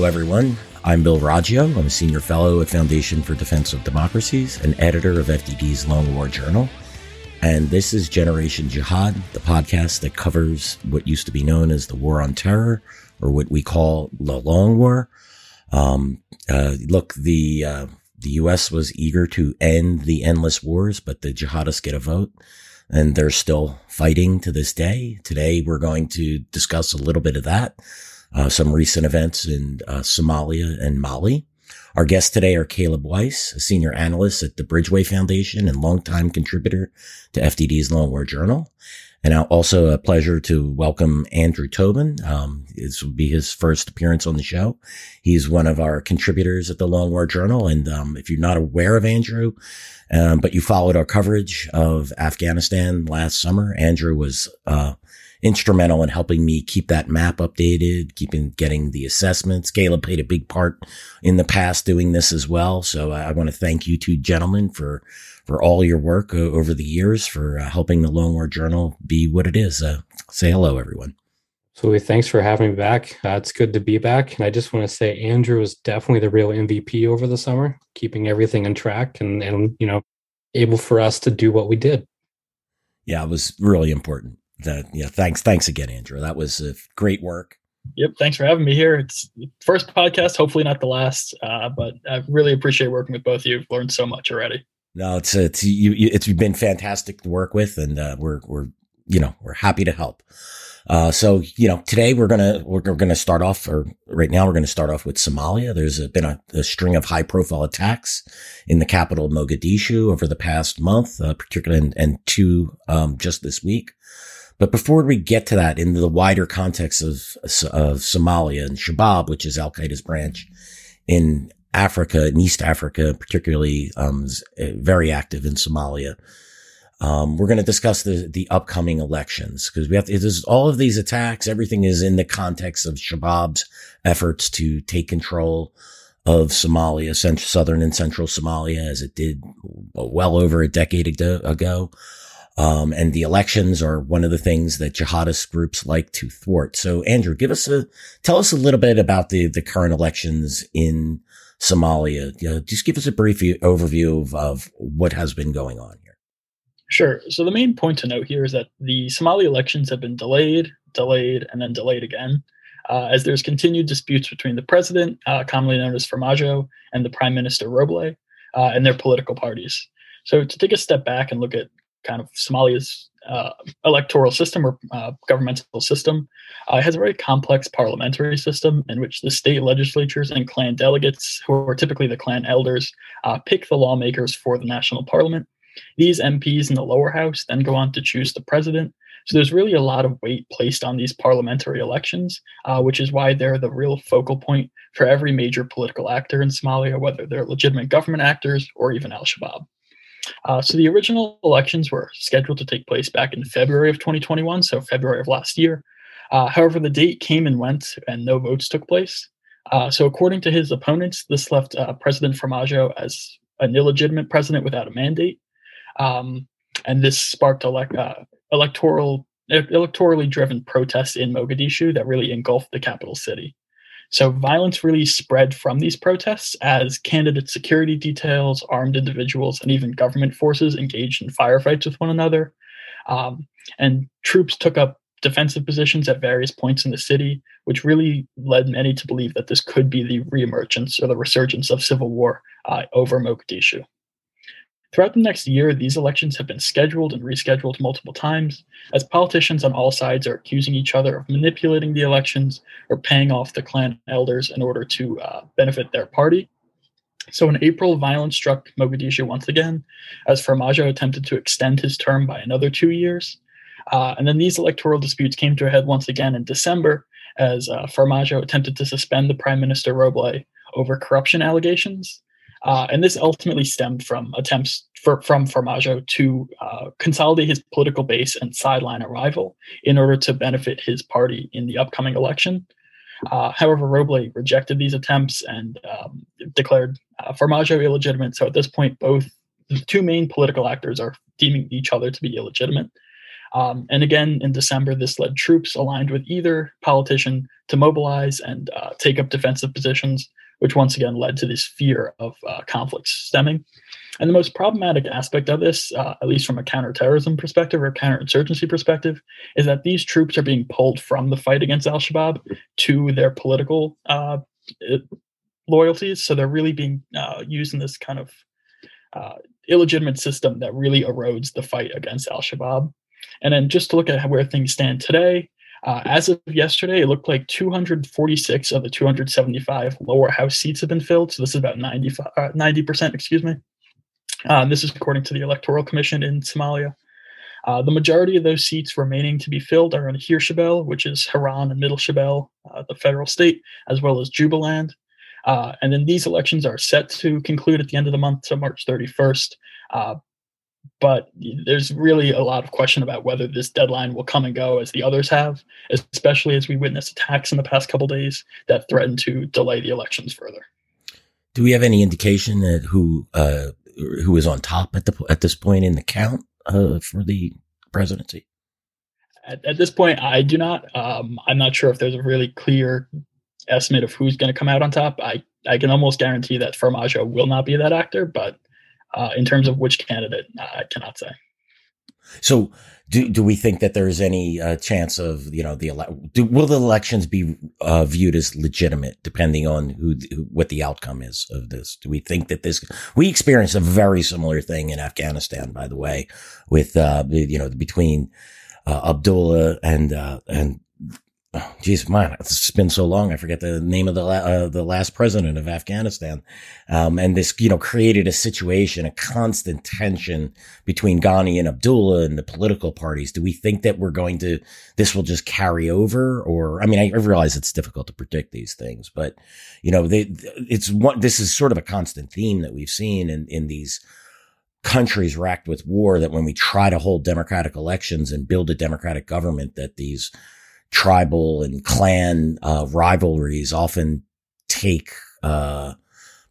Hello, everyone. I'm Bill Roggio. I'm a senior fellow at Foundation for Defense of Democracies and editor of FDD's Long War Journal. And this is Generation Jihad, the podcast that covers what used to be known as the War on Terror, or what we call the Long War. Um, uh, look, the uh, the U.S. was eager to end the endless wars, but the jihadists get a vote, and they're still fighting to this day. Today, we're going to discuss a little bit of that, uh, some recent events in uh, Somalia and Mali. Our guests today are Caleb Weiss, a senior analyst at the Bridgeway Foundation and longtime contributor to FDD's Long War Journal. And also a pleasure to welcome Andrew Tobin. Um, this will be his first appearance on the show. He's one of our contributors at the Long War Journal. And um, if you're not aware of Andrew, um, but you followed our coverage of Afghanistan last summer, Andrew was uh, instrumental in helping me keep that map updated, keeping getting the assessments. Caleb played a big part in the past doing this as well. So I, I want to thank you two gentlemen for for all your work uh, over the years for uh, helping the Long War Journal be what it is. Uh, say hello, everyone. So thanks for having me back. Uh, it's good to be back. And I just want to say Andrew was definitely the real MVP over the summer, keeping everything on track and, and you know, able for us to do what we did. Yeah, it was really important that yeah thanks thanks again andrew. That was uh, great work. Yep thanks for having me here. It's first podcast hopefully not the last uh, but i really appreciate working with both of you. I've learned so much already. No it's it's you, it's been fantastic to work with and uh, we're we're you know we're happy to help. Uh, so you know today we're gonna we're, we're gonna start off or right now we're gonna start off with somalia. There's a, been a, a, string of high profile attacks in the capital mogadishu over the past month uh, particularly and, and two um, just this week but before we get to that, in the wider context of, of Somalia and Shabab, which is Al Qaeda's branch in Africa, in East Africa, particularly, um, uh, very active in Somalia. Um, we're going to discuss the, the upcoming elections because we have to, all of these attacks. Everything is in the context of Shabab's efforts to take control of Somalia, central, southern and central Somalia, as it did well over a decade ago. Um, and the elections are one of the things that jihadist groups like to thwart. So, Andrew, give us a tell us a little bit about the the current elections in Somalia. just give us a brief overview of, of what has been going on here. Sure. So the main point to note here is that the Somali elections have been delayed, delayed, and then delayed again, uh, as there's continued disputes between the president, uh, commonly known as Farmajo, and the prime minister Roble, uh, and their political parties. So to take a step back and look at kind of Somalia's uh, electoral system or uh, governmental system uh, has a very complex parliamentary system in which the state legislatures and clan delegates, who are typically the clan elders, uh, pick the lawmakers for the national parliament. These MPs in the lower house then go on to choose the president. So there's really a lot of weight placed on these parliamentary elections, uh, which is why they're the real focal point for every major political actor in Somalia, whether they're legitimate government actors or even Al Shabaab. Uh, so the original elections were scheduled to take place back in February of 2021, so February of last year. Uh, however, the date came and went, and no votes took place. Uh, so, according to his opponents, this left uh, President Farmajo as an illegitimate president without a mandate, um, and this sparked uh, electoral electorally driven protests in Mogadishu that really engulfed the capital city. So violence really spread from these protests as candidate security details, armed individuals, and even government forces engaged in firefights with one another. Um, and troops took up defensive positions at various points in the city, which really led many to believe that this could be the reemergence or the resurgence of civil war uh, over Mogadishu. Throughout the next year, these elections have been scheduled and rescheduled multiple times, as politicians on all sides are accusing each other of manipulating the elections or paying off the clan elders in order to uh, benefit their party. So in April, violence struck Mogadishu once again, as Farmajo attempted to extend his term by another two years. Uh, and then these electoral disputes came to a head once again in December, as uh, Farmajo attempted to suspend the Prime Minister Roble over corruption allegations. Uh, and this ultimately stemmed from attempts for, from Farmajo to uh, consolidate his political base and sideline a rival in order to benefit his party in the upcoming election. Uh, however, Roble rejected these attempts and um, declared uh, Farmajo illegitimate. So at this point, both the two main political actors are deeming each other to be illegitimate. Um, and again, in December, this led troops aligned with either politician to mobilize and uh, take up defensive positions, which once again led to this fear of uh, conflicts stemming. And the most problematic aspect of this, uh, at least from a counterterrorism perspective or counterinsurgency perspective, is that these troops are being pulled from the fight against Al Shabaab to their political uh, loyalties. So they're really being uh, used in this kind of uh, illegitimate system that really erodes the fight against Al Shabaab. And then just to look at where things stand today, uh, as of yesterday, it looked like 246 of the 275 lower house seats have been filled. So this is about 90, uh, 90% excuse me. Uh, this is according to the Electoral Commission in Somalia. Uh, the majority of those seats remaining to be filled are in Hirshabelle, which is Hiran and Middle Shabelle, uh, the federal state, as well as Jubaland. Uh, and then these elections are set to conclude at the end of the month, so March 31st. But there's really a lot of question about whether this deadline will come and go as the others have, especially as we witness attacks in the past couple days that threaten to delay the elections further. Do we have any indication that who uh, who is on top at the at this point in the count uh, for the presidency? At, at, this point, I do not. Um, I'm not sure if there's a really clear estimate of who's going to come out on top. I I can almost guarantee that Farmajo will not be that actor, but uh, in terms of which candidate, I cannot say. So, do do we think that there is any uh, chance of you know the ele- do, will the elections be uh, viewed as legitimate depending on who, who, what the outcome is of this? Do we think that this we experienced a very similar thing in Afghanistan, by the way, with uh, you know between uh, Abdullah and uh, and oh, man, it's been so long. I forget the name of the uh, the last president of Afghanistan. Um, and this, you know, created a situation, a constant tension between Ghani and Abdullah and the political parties. Do we think that we're going to, this will just carry over? Or, I mean, I, I realize it's difficult to predict these things, but, you know, they, it's one, this is sort of a constant theme that we've seen in, in these, countries racked with war that when we try to hold democratic elections and build a democratic government that these tribal and clan uh, rivalries often take uh,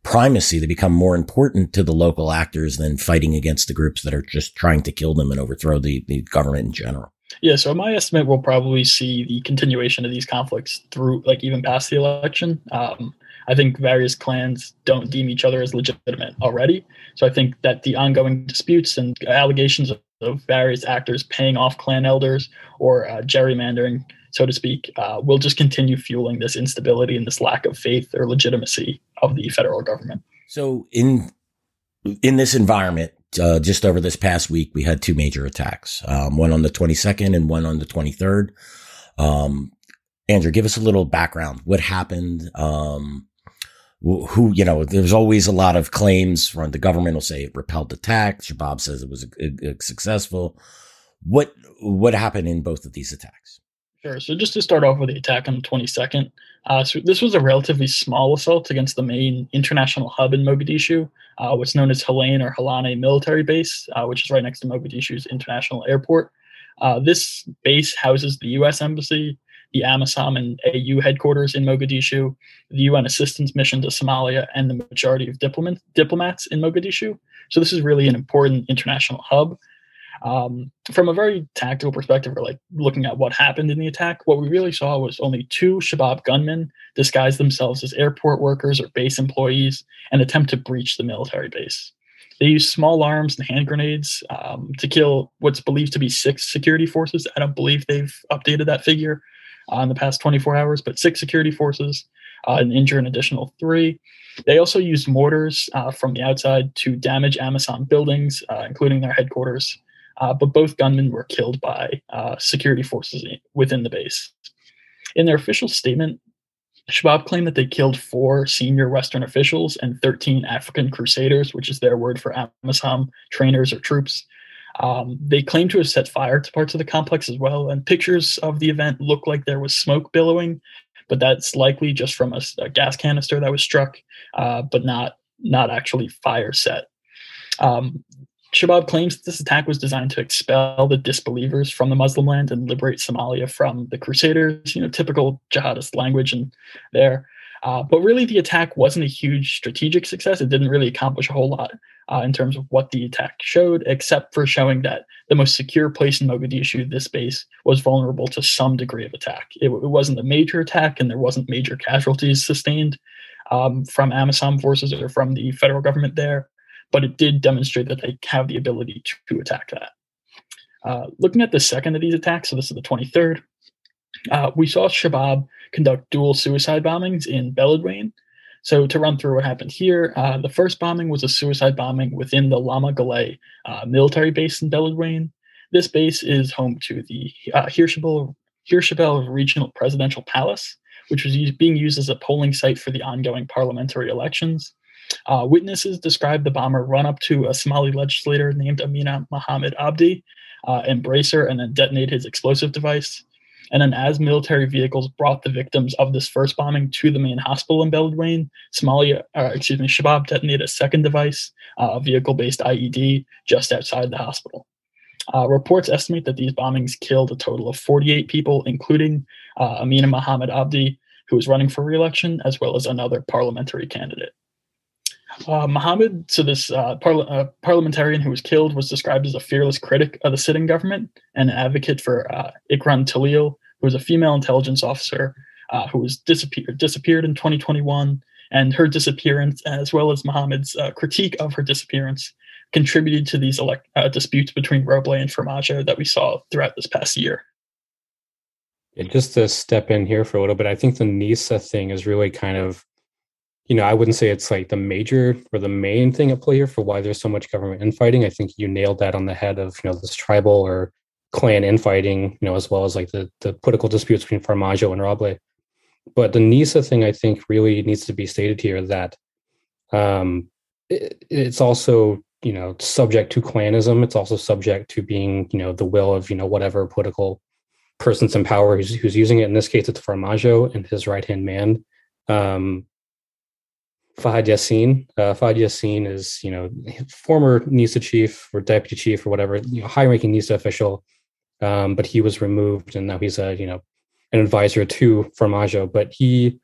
primacy. They become more important to the local actors than fighting against the groups that are just trying to kill them and overthrow the, the government in general. Yeah, so my estimate will probably see the continuation of these conflicts through, like, even past the election. Um, I think various clans don't deem each other as legitimate already. So I think that the ongoing disputes and allegations of, of various actors paying off clan elders or uh, gerrymandering so to speak, uh, will just continue fueling this instability and this lack of faith or legitimacy of the federal government. So in in this environment, uh, just over this past week, we had two major attacks. Um, one on the 22nd and one on the 23rd. Um, Andrew, give us a little background. What happened? Um, who, you know, there's always a lot of claims from the government will say it repelled the attack. Shabab says it was a, a, a successful. What, what happened in both of these attacks? Sure. So just to start off with the attack on the 22nd, uh, so this was a relatively small assault against the main international hub in Mogadishu, uh, what's known as Halane or Halane military base, uh, which is right next to Mogadishu's international airport. Uh, this base houses the U.S. Embassy, the AMISOM and AU headquarters in Mogadishu, the UN assistance mission to Somalia, and the majority of diplomat- diplomats in Mogadishu. So this is really an important international hub. Um, from a very tactical perspective, or like looking at what happened in the attack, what we really saw was only two Shabab gunmen disguise themselves as airport workers or base employees and attempt to breach the military base. They used small arms and hand grenades um, to kill what's believed to be six security forces. I don't believe they've updated that figure uh, in the past 24 hours, but six security forces uh, and injure an additional three. They also used mortars uh, from the outside to damage AMISOM buildings, uh, including their headquarters uh, but both gunmen were killed by uh, security forces within the base. In their official statement, Shabab claimed that they killed four senior Western officials and 13 African crusaders, which is their word for AMISOM trainers or troops. Um, they claim to have set fire to parts of the complex as well, and pictures of the event look like there was smoke billowing, but that's likely just from a, a gas canister that was struck, uh, but not not actually fire set. Um, Shabab claims that this attack was designed to expel the disbelievers from the Muslim land and liberate Somalia from the Crusaders, you know, typical jihadist language and there. Uh, but really, the attack wasn't a huge strategic success. It didn't really accomplish a whole lot uh, in terms of what the attack showed, except for showing that the most secure place in Mogadishu, this base, was vulnerable to some degree of attack. It, it wasn't a major attack, and there wasn't major casualties sustained um, from AMISOM forces or from the federal government there, but it did demonstrate that they have the ability to, attack that. Uh, looking at the second of these attacks, so this is the 23rd, uh, we saw Shabab conduct dual suicide bombings in Beledweyne. So to run through what happened here, uh, the first bombing was a suicide bombing within the Lama Galay uh, military base in Beledweyne. This base is home to the uh, Hirshabelle, Regional Presidential Palace, which was used, being used as a polling site for the ongoing parliamentary elections. Uh, witnesses described the bomber run up to a Somali legislator named Amina Mohammed Abdi, uh, embrace her, and then detonate his explosive device. And then, as military vehicles brought the victims of this first bombing to the main hospital in Beledweyne, Somalia, uh, excuse me, Shabab detonated a second device, uh, a vehicle-based IED, just outside the hospital. Uh, reports estimate that these bombings killed a total of 48 people, including uh, Amina Mohammed Abdi, who was running for re-election, as well as another parliamentary candidate. Uh, Mohammed, so this uh, uh, parliamentarian who was killed, was described as a fearless critic of the sitting government and an advocate for uh, Ikran Tahlil, who was a female intelligence officer uh, who was disappeared disappeared in 2021. And her disappearance, as well as Mohammed's uh, critique of her disappearance, contributed to these elect- disputes between Roble and Farmajo that we saw throughout this past year. Yeah, just to step in here for a little bit, I think the NISA thing is really kind of you know, I wouldn't say it's like the major or the main thing at play here for why there's so much government infighting. I think you nailed that on the head of, you know, this tribal or clan infighting, you know, as well as like the, the political disputes between Farmajo and Roble. But the NISA thing, I think, really needs to be stated here that um, it, it's also, you know, subject to clanism. It's also subject to being, you know, the will of, you know, whatever political persons in power who's, who's using it. In this case, it's Farmajo and his right hand man. Um, Fahad Yassin. Uh, Fahad Yassin is, you know, former NISA chief or deputy chief or whatever, you know, high-ranking NISA official, um, but he was removed and now he's a, you know, an advisor to Farmajo. But he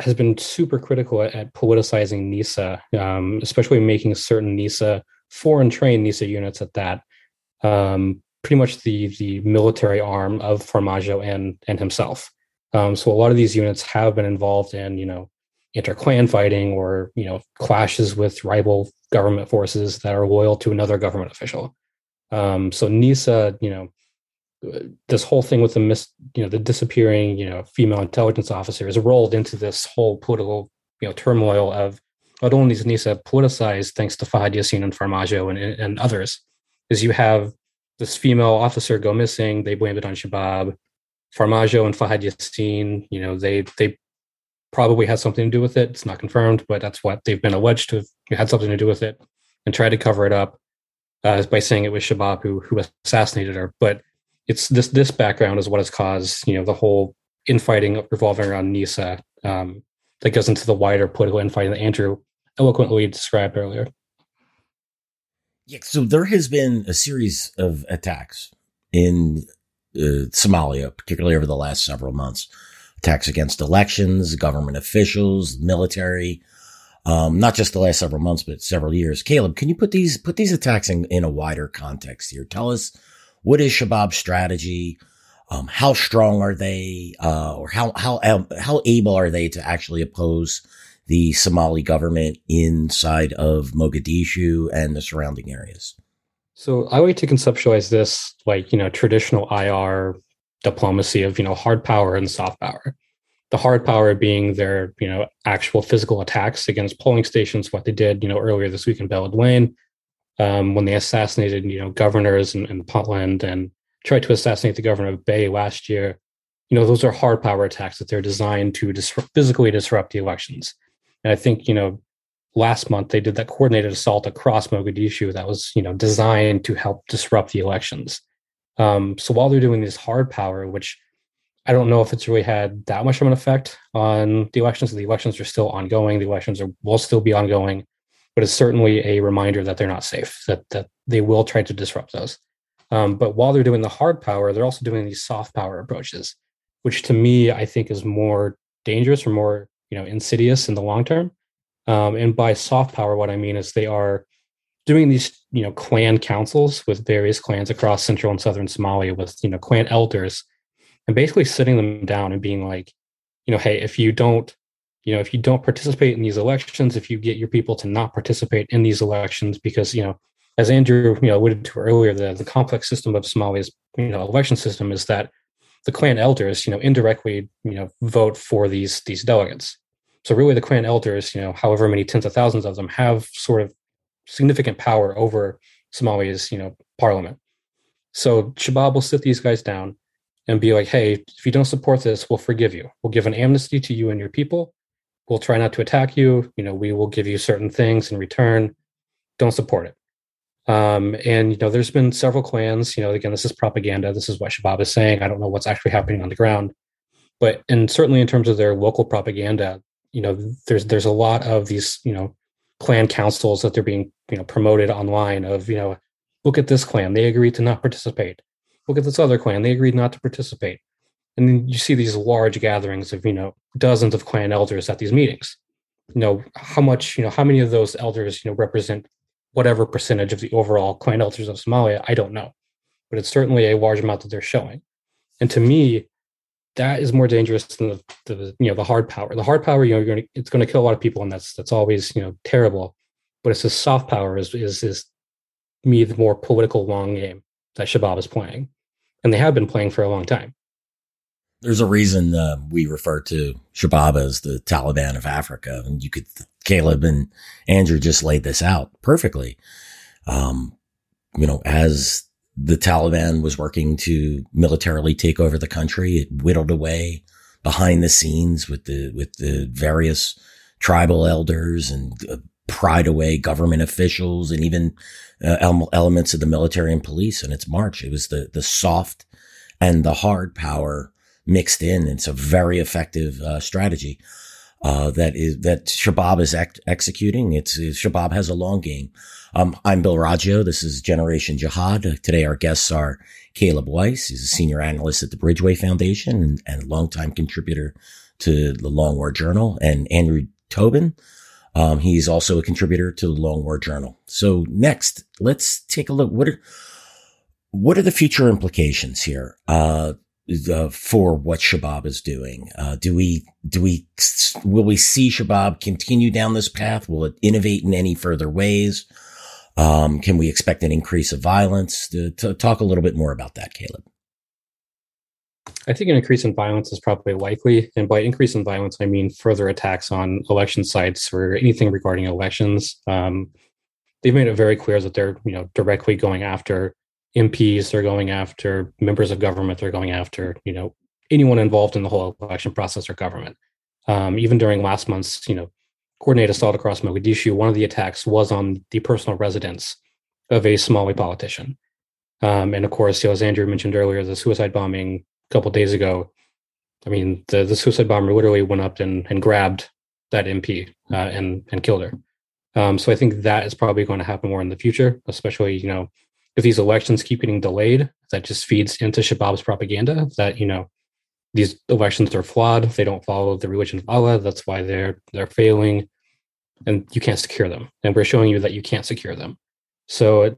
has been super critical at, at politicizing NISA, um, especially making certain NISA foreign trained NISA units at that. Um, pretty much the the military arm of Farmajo and and himself. Um, so a lot of these units have been involved in, you know, inter-clan fighting or you know clashes with rival government forces that are loyal to another government official. Um, so Nisa, you know, this whole thing with the mis, you know, the disappearing, you know, female intelligence officer is rolled into this whole political, you know, turmoil of not only is Nisa politicized thanks to Fahad Yassin and Farmajo and, and others, is you have this female officer go missing, they blame it on Shabab. Farmajo and Fahad Yassin, you know, they they probably has something to do with it. It's not confirmed, but that's what they've been alleged to have had something to do with it and tried to cover it up uh, by saying it was Shabab who who assassinated her. But it's this this background is what has caused you know the whole infighting revolving around Nisa um, that goes into the wider political infighting that Andrew eloquently described earlier. Yeah, so there has been a series of attacks in uh, Somalia, particularly over the last several months attacks against elections, government officials, military, um, not just the last several months, but several years. Caleb, can you put these put these attacks in, in a wider context here? Tell us what is Shabab's strategy? Um, how strong are they, uh, or how how um, how able are they to actually oppose the Somali government inside of Mogadishu and the surrounding areas? So I like to conceptualize this like you know traditional IR diplomacy of you know hard power and soft power. The hard power being their you know actual physical attacks against polling stations what they did you know earlier this week in Beledweyne um, when they assassinated you know governors in, in Puntland and tried to assassinate the governor of Bay last year. You know those are hard power attacks that they're designed to physically disrupt the elections. And I think you know last month they did that coordinated assault across Mogadishu that was you know designed to help disrupt the elections um, so while they're doing this hard power, which I don't know if it's really had that much of an effect on the elections. The elections are still ongoing. The elections are, will still be ongoing, but it's certainly a reminder that they're not safe. That that they will try to disrupt those. Um, but while they're doing the hard power, they're also doing these soft power approaches, which to me I think is more dangerous or more you know insidious in the long term. Um, and by soft power, what I mean is they are doing these you know clan councils with various clans across central and southern Somalia with you know clan elders, and basically sitting them down and being like, you know, hey, if you don't you know if you don't participate in these elections if you get your people to not participate in these elections because you know as andrew you know alluded to earlier the, the complex system of somalia's you know election system is that the clan elders you know indirectly you know vote for these these delegates so really the clan elders you know however many tens of thousands of them have sort of significant power over somalia's you know parliament. So shabab will sit these guys down and be like hey if you don't support this we'll forgive you. We'll give an amnesty to you and your people. We'll try not to attack you. You know we will give you certain things in return. Don't support it. Um, and you know there's been several clans you know again this is propaganda. This is what shabab is saying. I don't know what's actually happening on the ground. But and certainly in terms of their local propaganda you know there's there's a lot of these you know clan councils that they're being you know promoted online of you know look at this clan they agreed to not participate. Look at this other clan they agreed not to participate. And then you see these large gatherings of you know dozens of clan elders at these meetings. You know how much you know how many of those elders you know represent whatever percentage of the overall clan elders of somalia? I don't know. But it's certainly a large amount that they're showing. And to me that is more dangerous than the, the you know the hard power. The hard power you know you're gonna it's going to kill a lot of people and that's that's always you know terrible. But it's the soft power is is is me the more political long game that shabab is playing. And they have been playing for a long time. There's a reason uh, we refer to Shabab as the Taliban of Africa, and you could Caleb and Andrew just laid this out perfectly. Um, you know, as the Taliban was working to militarily take over the country, it whittled away behind the scenes with the with the various tribal elders and uh, pried away government officials and even uh, elements of the military and police in its march. It was the the soft and the hard power mixed in. It's a very effective uh, strategy uh, that is that Shabab is ex- executing. It's, it's, Shabab has a long game. Um, I'm Bill Roggio. This is Generation Jihad. Today our guests are Caleb Weiss. He's a senior analyst at the Bridgeway Foundation and, and a longtime contributor to the Long War Journal, and Andrew Tobin. Um, he's also a contributor to the Long War Journal. So next, let's take a look. What are what are the future implications here? Uh, uh, for what Shabab is doing? Uh, do we, do we, will we see Shabab continue down this path? Will it innovate in any further ways? Um, can we expect an increase of violence? To, to talk a little bit more about that, Caleb. I think an increase in violence is probably likely. And by increase in violence, I mean further attacks on election sites or anything regarding elections. Um, they've made it very clear that they're, you know, directly going after MPs they're going after, members of government they're going after, you know, anyone involved in the whole election process or government. Um, even during last month's, you know, coordinated assault across Mogadishu, one of the attacks was on the personal residence of a Somali politician. Um, and of course, you know, as Andrew mentioned earlier, the suicide bombing a couple days ago. I mean, the, the suicide bomber literally went up and, and grabbed that MP uh, and and killed her. Um, so I think that is probably going to happen more in the future, especially you know if these elections keep getting delayed, that just feeds into Shabab's propaganda that, you know, these elections are flawed. They don't follow the religion of Allah. That's why they're they're failing, and you can't secure them. And we're showing you that you can't secure them. So, at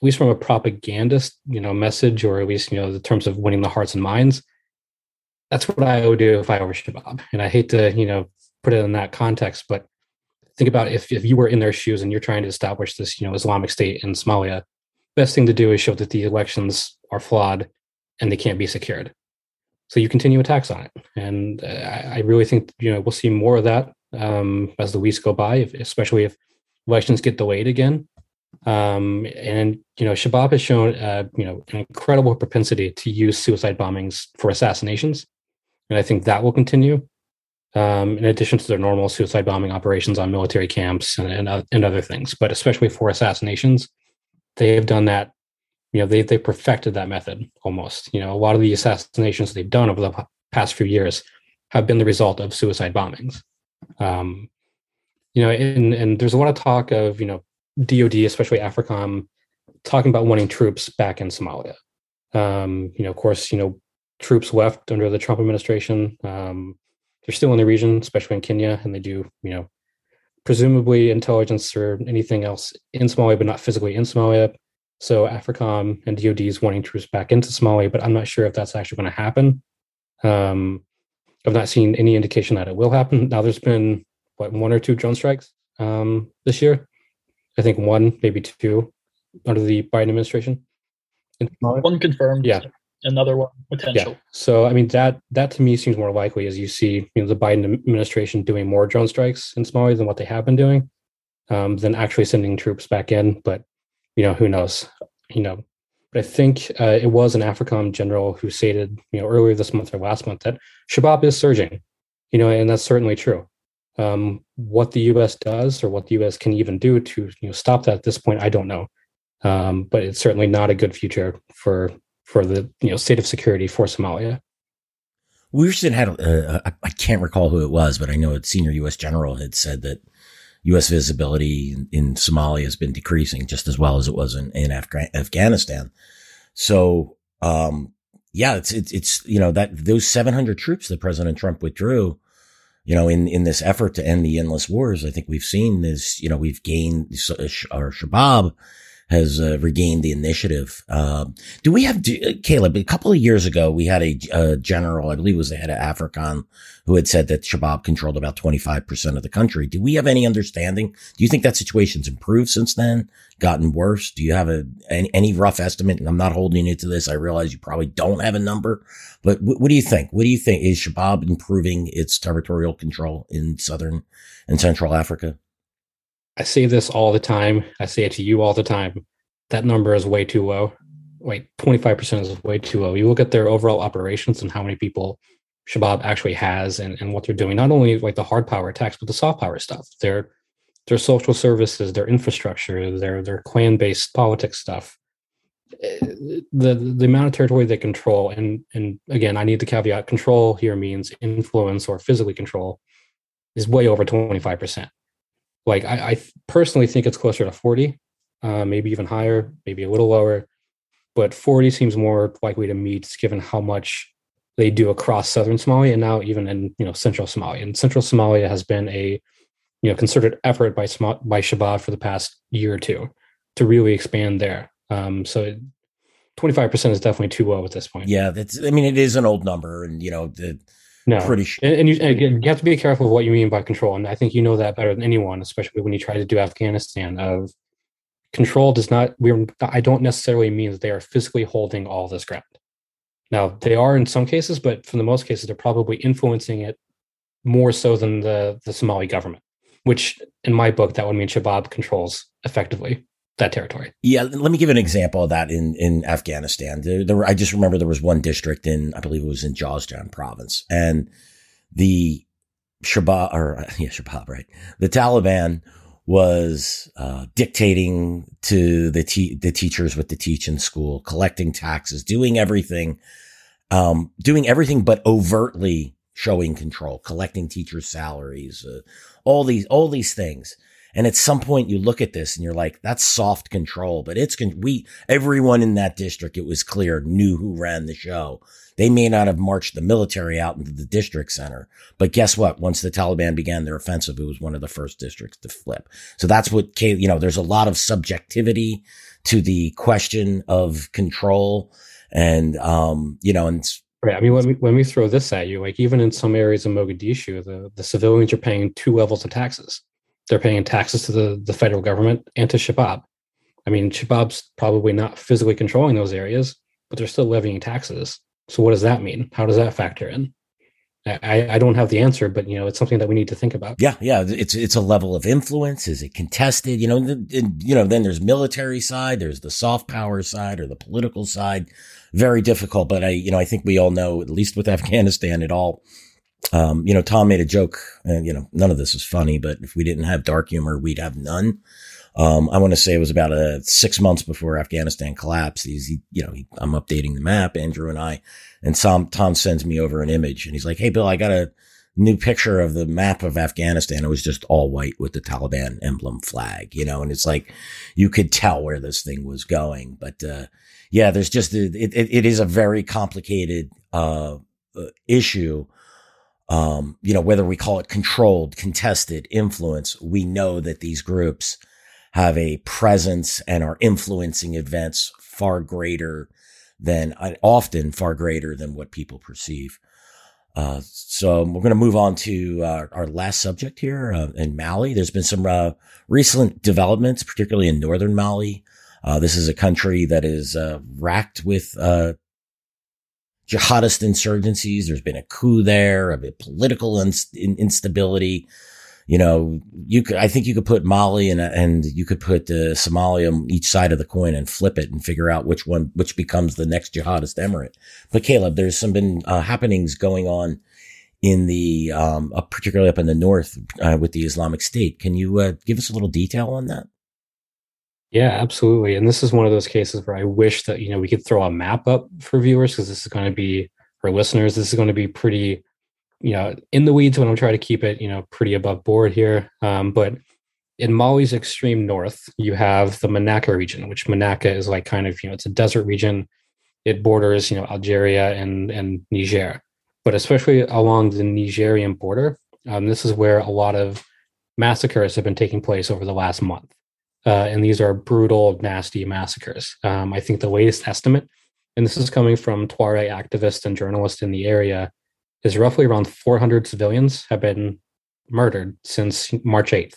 least from a propagandist, you know, message, or at least you know, the terms of winning the hearts and minds, that's what I would do if I were Shabab. And I hate to you know put it in that context, but think about if if you were in their shoes and you're trying to establish this you know Islamic State in Somalia best thing to do is show that the elections are flawed and they can't be secured. So you continue attacks on it, and uh, I really think you know we'll see more of that um, as the weeks go by, if, especially if elections get delayed again. Um, and you know, Shabab has shown uh, you know an incredible propensity to use suicide bombings for assassinations, and I think that will continue. Um, in addition to their normal suicide bombing operations on military camps and, and, uh, and other things, but especially for assassinations, they have done that you know they they perfected that method almost. You know a lot of the assassinations they've done over the past few years have been the result of suicide bombings. Um you know and and there's a lot of talk of you know dod especially africom talking about wanting troops back in somalia. Um you know of course you know troops left under the trump administration. Um they're still in the region, especially in Kenya, and they do, you know, presumably intelligence or anything else in Somalia, but not physically in Somalia. So AFRICOM and DoD is wanting troops back into Somalia, but I'm not sure if that's actually going to happen. Um, I've not seen any indication that it will happen. Now, there's been what one or two drone strikes um, this year. I think one, maybe two, under the Biden administration. One confirmed. Yeah. Another one potential. Yeah. So I mean that that to me seems more likely as you see you know the Biden administration doing more drone strikes in Somalia than what they have been doing, um, than actually sending troops back in. But you know who knows? You know, but I think uh, it was an AFRICOM general who stated you know earlier this month or last month that Shabab is surging. You know, and that's certainly true. Um, what the U.S. does or what the U.S. can even do to you know stop that at this point, I don't know. Um, but it's certainly not a good future for for the you know state of security for Somalia. Wierston had, uh, I can't recall who it was, but I know a senior U.S. general had said that U.S. visibility in, in Somalia has been decreasing just as well as it was in, in Afghanistan. So, um, yeah, it's, it's, it's, you know, that those 700 troops that President Trump withdrew, you know, in, in this effort to end the endless wars, I think we've seen is, you know, we've gained, our Shabab has uh, regained the initiative. Uh, do we have, do, Caleb, a couple of years ago, we had a, a, general, I believe it was the head of AFRICOM, who had said that Shabab controlled about 25% of the country. Do we have any understanding? Do you think that situation's improved since then, gotten worse? Do you have a, any, any rough estimate? And I'm not holding you to this. I realize you probably don't have a number, but w- what do you think? What do you think? Is Shabab improving its territorial control in southern and central Africa? I say this all the time. I say it to you all the time. That number is way too low. Wait, 25% is way too low. You look at their overall operations and how many people Shabab actually has and, and what they're doing, not only like the hard power attacks, but the soft power stuff. Their their social services, their infrastructure, their their clan based politics stuff. Eh, the the amount of territory they control, and and again, I need the caveat: control here means influence or physically control, is way over twenty five percent. Like I, I personally think it's closer to 40, uh, maybe even higher, maybe a little lower. But 40 seems more likely to meet given how much they do across southern Somalia and now even in you know central Somalia. And central Somalia has been a you know concerted effort by by Shabab for the past year or two to really expand there. Um, so 25% is definitely too low at this point. Yeah, that's I mean it is an old number and you know the no, pretty sure. And, and, you, and again, you have to be careful of what you mean by control. And I think you know that better than anyone, especially when you try to do Afghanistan. Of control does not. We're. I don't necessarily mean that they are physically holding all this ground. Now they are in some cases, but for the most cases, they're probably influencing it more so than the the Somali government. Which, in my book, that would mean Shabab controls effectively that territory. Yeah, let me give an example of that in in Afghanistan. There, there were, I just remember there was one district in I believe it was in Jawzjan province, and the Shabab or yeah Shabab right, the Taliban was uh, dictating to the te- the teachers what to teach in school, collecting taxes, doing everything, um, doing everything but overtly showing control, collecting teachers' salaries, uh, all these all these things. And at some point you look at this and you're like, that's soft control, but it's, con- we, everyone in that district, it was clear knew who ran the show. They may not have marched the military out into the district center, but guess what? Once the Taliban began their offensive, it was one of the first districts to flip. So that's what, you know, there's a lot of subjectivity to the question of control and, um, you know, and Right. I mean, when we, when we throw this at you, like even in some areas of Mogadishu, the, the civilians are paying two levels of taxes they're paying taxes to the, the federal government and to Shabab. I mean, Shabab's probably not physically controlling those areas, but they're still levying taxes. So what does that mean? How does that factor in? I, I don't have the answer, but you know, it's something that we need to think about. Yeah, yeah, it's it's a level of influence. Is it contested? You know, and, you know, then there's military side, there's the soft power side, or the political side. Very difficult, but I, you know, I think we all know, at least with Afghanistan, it all um, you know, Tom made a joke, and you know, none of this is funny, but if we didn't have dark humor, we'd have none. Um, I want to say it was about a uh, six months before Afghanistan collapsed. He's, he, you know, he, I'm updating the map, Andrew and I, and Tom, Tom sends me over an image and he's like, Hey, Bill, I got a new picture of the map of Afghanistan. It was just all white with the Taliban emblem flag, you know, and it's like, you could tell where this thing was going. But, uh, yeah, there's just, a, it, it, it is a very complicated, uh, uh issue um, you know, whether we call it controlled, contested, influence, we know that these groups have a presence and are influencing events far greater than uh, often far greater than what people perceive. Uh, so we're going to move on to uh, our last subject here uh, in Mali. There's been some uh, recent developments, particularly in northern Mali. Uh, this is a country that is racked with jihadist insurgencies. There's been a coup there, a bit political instability. You know, you could, I think you could put Mali and, and you could put uh, Somalia on each side of the coin and flip it and figure out which one, which becomes the next jihadist emirate. But Caleb, there's some been uh, happenings going on in the, um, uh, particularly up in the north uh, with the Islamic State. Can you uh, give us a little detail on that? Yeah, absolutely. And this is one of those cases where I wish that, you know, we could throw a map up for viewers because this is going to be for listeners, this is going to be pretty, you know, in the weeds when I'm trying to keep it, you know, pretty above board here. Um, but in Mali's extreme north, you have the Menaka region, which Menaka is like kind of, you know, it's a desert region. It borders, you know, Algeria and and Niger. But especially along the Nigerian border, um, this is where a lot of massacres have been taking place over the last month. Uh, and these are brutal, nasty massacres. Um, I think the latest estimate, and this is coming from Tuareg activists and journalists in the area, is roughly around 400 civilians have been murdered since March 8th.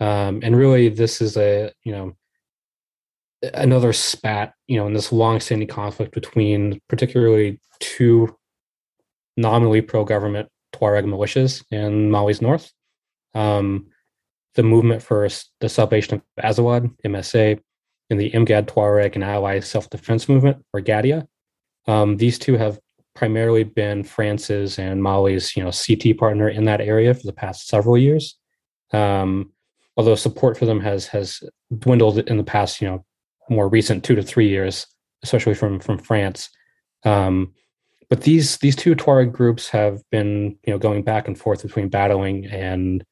Um, and really, this is a you know another spat you know in this long-standing conflict between particularly two nominally pro-government Tuareg militias in Mali's north. Um, the movement for the salvation of Azawad, MSA, and the Imgad Tuareg and Allied Self Defense Movement, or GATIA. Um, these two have primarily been France's and Mali's, you know, CT partner in that area for the past several years. Um, although support for them has has dwindled in the past, you know, more recent two to three years, especially from from France. Um, but these these two Tuareg groups have been, you know, going back and forth between battling and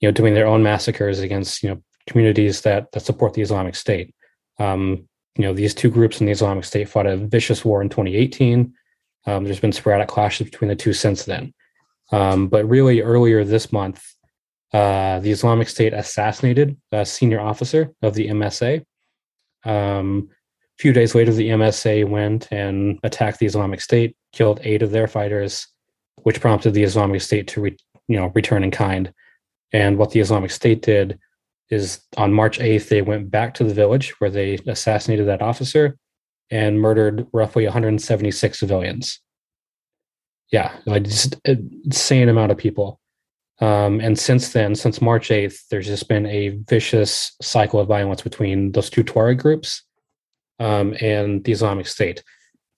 you know, doing their own massacres against, you know, communities that that support the Islamic State. Um, you know, these two groups in the Islamic State fought a vicious war in 2018. Um, there's been sporadic clashes between the two since then. Um, but really, earlier this month, uh, the Islamic State assassinated a senior officer of the MSA. Um, a few days later, the MSA went and attacked the Islamic State, killed eight of their fighters, which prompted the Islamic State to, re- you know, return in kind. And what the Islamic State did is on March 8th, they went back to the village where they assassinated that officer and murdered roughly 176 civilians. Yeah, like just an insane amount of people. Um, and since then, since March 8th, there's just been a vicious cycle of violence between those two Tuareg groups um, and the Islamic State.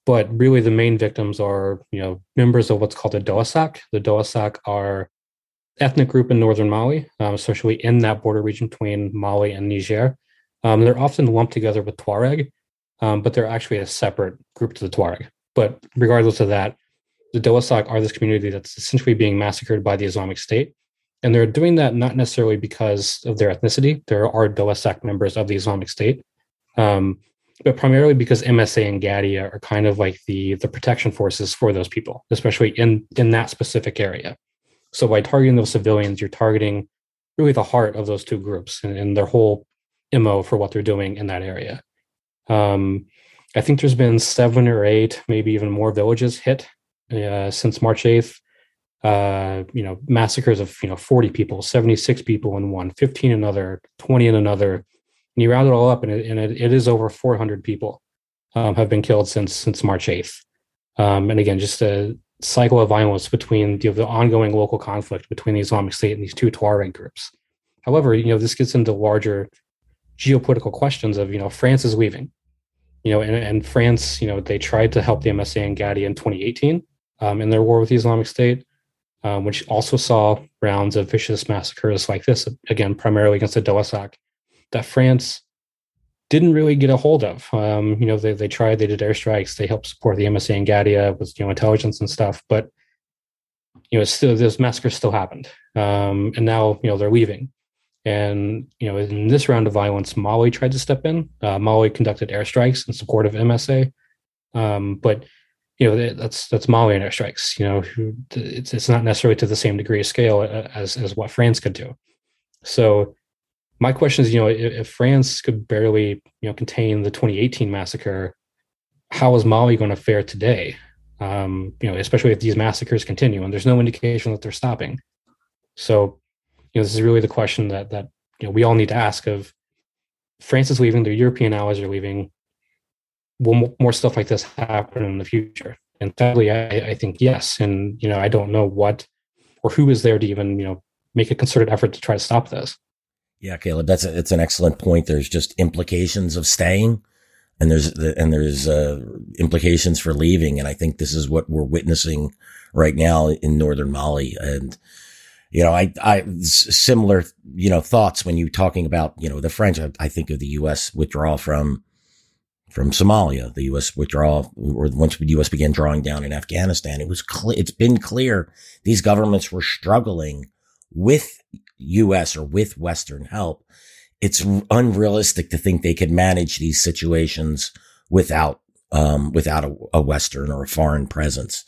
But really, the main victims are, you know, members of what's called the Doasak. The Doasak are ethnic group in northern Mali, um, especially in that border region between Mali and Niger. Um, they're often lumped together with Tuareg, um, but they're actually a separate group to the Tuareg. But regardless of that, the Doasak are this community that's essentially being massacred by the Islamic State. And they're doing that not necessarily because of their ethnicity. There are Doasak members of the Islamic State, um, but primarily because MSA and GATIA are kind of like the the protection forces for those people, especially in in that specific area. So by targeting those civilians, you're targeting really the heart of those two groups and, and their whole MO for what they're doing in that area. Um, I think there's been seven or eight, maybe even more villages hit uh, since March 8th. Uh, you know, massacres of, you know, 40 people, 76 people in one, 15 another, 20 in another. And you round it all up and it, and it, it is over 400 people um, have been killed since since March 8th. Um, and again, just a, cycle of violence between you know, the ongoing local conflict between the Islamic State and these two Tuareg groups. However, you know this gets into larger geopolitical questions of you know France is leaving, you know, and, and France, you know, they tried to help the MSA and GADI in 2018 um, in their war with the Islamic State, um, which also saw rounds of vicious massacres like this again, primarily against the Doasak. That France didn't really get a hold of. Um, you know, they, they tried, they did airstrikes, they helped support the MSA and GATIA with, you know, intelligence and stuff, but, you know, still, those massacres still happened. Um, and now, you know, they're leaving. And, you know, in this round of violence, Mali tried to step in. Uh, Mali conducted airstrikes in support of MSA. Um, but you know that's that's Mali and airstrikes. You know, it's it's not necessarily to the same degree of scale as as what France could do. So my question is, you know, if, if France could barely you know contain the 2018 massacre, how is Mali going to fare today? Um, you know, especially if these massacres continue and there's no indication that they're stopping. So, you know, this is really the question that that you know we all need to ask of France is leaving, their European allies are leaving. Will more stuff like this happen in the future? And sadly, I, I think yes. And you know, I don't know what or who is there to even you know make a concerted effort to try to stop this. Yeah, Caleb, that's a, it's an excellent point. There's just implications of staying, and there's and there's uh, implications for leaving, and I think this is what we're witnessing right now in northern Mali. And you know, I I similar you know thoughts when you talking about you know the French. I, I think of the U.S. withdrawal from from Somalia, the U.S. withdrawal, or once the U.S. began drawing down in Afghanistan, it was clear. It's been clear these governments were struggling with US or with Western help, it's unrealistic to think they could manage these situations without, um, without a, a Western or a foreign presence.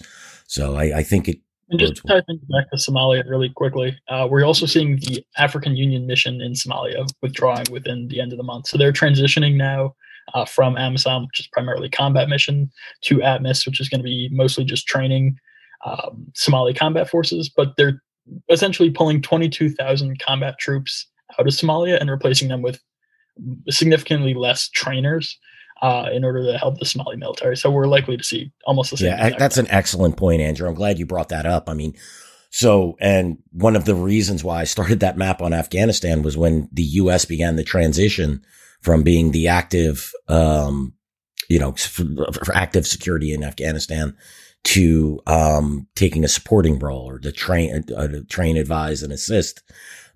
So I, I think it, and just to tie things back to Somalia really quickly, uh, we're also seeing the African Union mission in Somalia withdrawing within the end of the month. So they're transitioning now uh, from AMISOM, which is primarily combat mission, to ATMIS, which is going to be mostly just training um, Somali combat forces. But they're essentially pulling 22,000 combat troops out of Somalia and replacing them with significantly less trainers uh, in order to help the Somali military. So we're likely to see almost the same. Yeah, that's an excellent point, Andrew. I'm glad you brought that up. I mean, so, and one of the reasons why I started that map on Afghanistan was when the U.S. began the transition from being the active, um, you know, for, for active security in Afghanistan to um, taking a supporting role or to train, uh, train, advise, and assist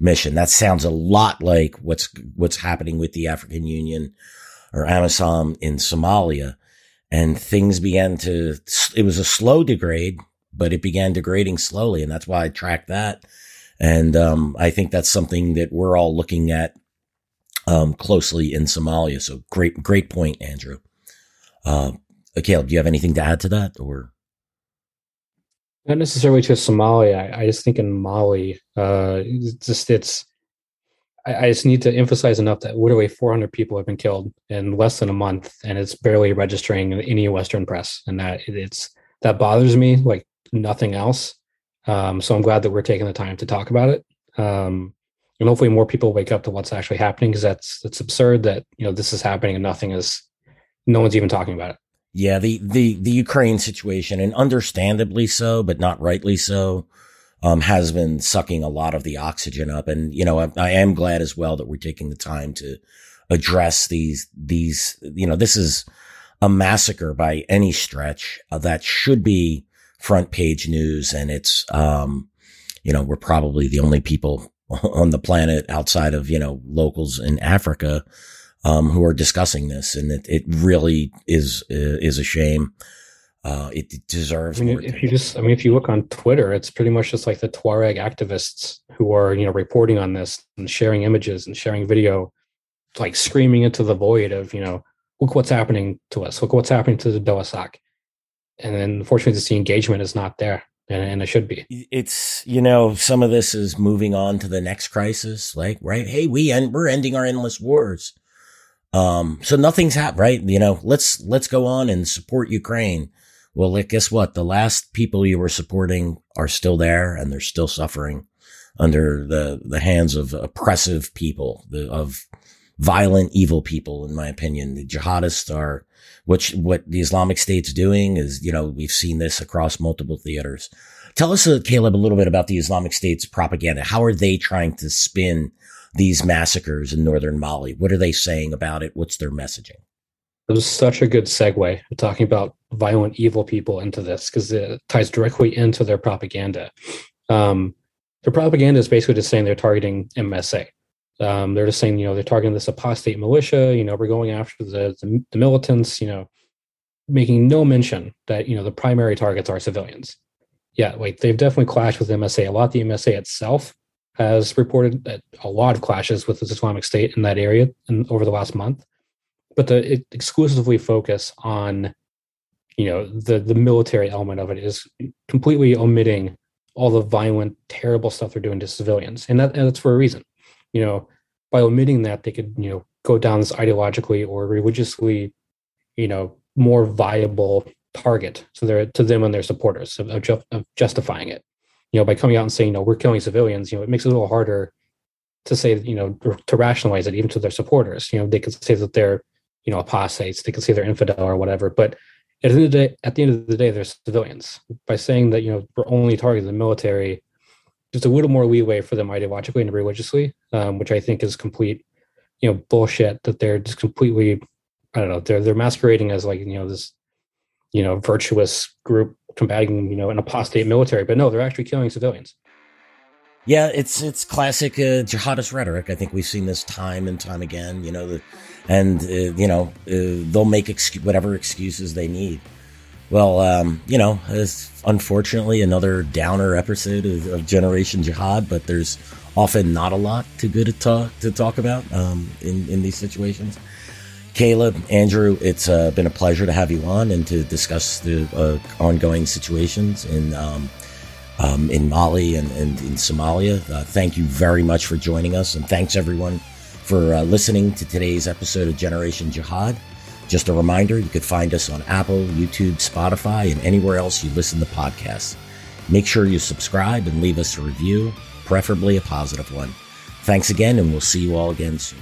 mission. That sounds a lot like what's what's happening with the African Union or AMISOM in Somalia. And things began to, it was a slow degrade, but it began degrading slowly. And that's why I tracked that. And um, I think that's something that we're all looking at um, closely in Somalia. So great, great point, Andrew. Uh, Caleb, do you have anything to add to that or? Not necessarily to Somalia. I, I just think in Mali, uh, it's just it's. I, I, just need to emphasize enough that literally 400 people have been killed in less than a month, and it's barely registering in any Western press, and that it, it's that bothers me like nothing else. Um, so I'm glad that we're taking the time to talk about it, um, and hopefully more people wake up to what's actually happening because that's it's absurd that you know this is happening and nothing is, no one's even talking about it. Yeah, the, the, the Ukraine situation, and understandably so, but not rightly so, um, has been sucking a lot of the oxygen up. And, you know, I, I, am glad as well that we're taking the time to address these, these, you know, this is a massacre by any stretch uh, that should be front page news. And it's, um, you know, we're probably the only people on the planet outside of, you know, locals in Africa um, who are discussing this, and it, it really is is a shame. Uh, it deserves. I mean, if you just, I mean, if you look on Twitter, it's pretty much just like the Tuareg activists who are, you know, reporting on this and sharing images and sharing video, like screaming into the void of, you know, look what's happening to us, look what's happening to the Daoussahak. And then, unfortunately, the engagement is not there, and, and it should be. It's you know, some of this is moving on to the next crisis, like right. Hey, we end, we're ending our endless wars um, so nothing's happened, right? You know, let's, let's go on and support Ukraine. Well, like, guess what? The last people you were supporting are still there and they're still suffering under the, the hands of oppressive people, the, of violent, evil people, in my opinion. The jihadists are, which, what the Islamic State's doing is, you know, we've seen this across multiple theaters. Tell us, uh, Caleb, a little bit about the Islamic State's propaganda. How are they trying to spin these massacres in northern Mali? What are they saying about it? What's their messaging? It was such a good segue talking about violent, evil people into this because it ties directly into their propaganda. Um, their propaganda is basically just saying they're targeting MSA. Um, they're just saying, you know, they're targeting this apostate militia. You know, we're going after the, the, the militants. You know, making no mention that you know the primary targets are civilians. Yeah, like they've definitely clashed with MSA. A lot the MSA itself has reported a lot of clashes with the Islamic State in that area in, over the last month, but to exclusively focus on you know the the military element of it is completely omitting all the violent, terrible stuff they're doing to civilians, and that and that's for a reason. You know, by omitting that, they could you know go down this ideologically or religiously, you know, more viable target to their to them and their supporters of, of, of justifying it. You know, by coming out and saying, "No, we're killing civilians," you know, it makes it a little harder to say, you know, to rationalize it even to their supporters. You know, they could say that they're, you know, apostates, they could say they're infidel or whatever, but at the end of the day, at the end of the day, they're civilians. By saying that you know we're only targeting the military, just a little more leeway for them ideologically and religiously, um, which I think is complete, you know, bullshit. That they're just completely, I don't know, they're they're masquerading as like you know this, you know, virtuous group combating you know an apostate military, but no, they're actually killing civilians. Yeah, it's it's classic uh, jihadist rhetoric. I think we've seen this time and time again. You know, the, and uh, you know uh, they'll make ex- whatever excuses they need. Well, um, you know, it's unfortunately another downer episode of, of, Generation Jihad, but there's often not a lot to good to talk to talk about um, in in these situations. Caleb, Andrew, it's uh, been a pleasure to have you on and to discuss the uh, ongoing situations in um, um, in Mali and, and in Somalia. Uh, thank you very much for joining us, and thanks everyone for uh, listening to today's episode of Generation Jihad. Just a reminder, you could find us on Apple, YouTube, Spotify, and anywhere else you listen to podcasts. Make sure you subscribe and leave us a review, preferably a positive one. Thanks again, and we'll see you all again soon.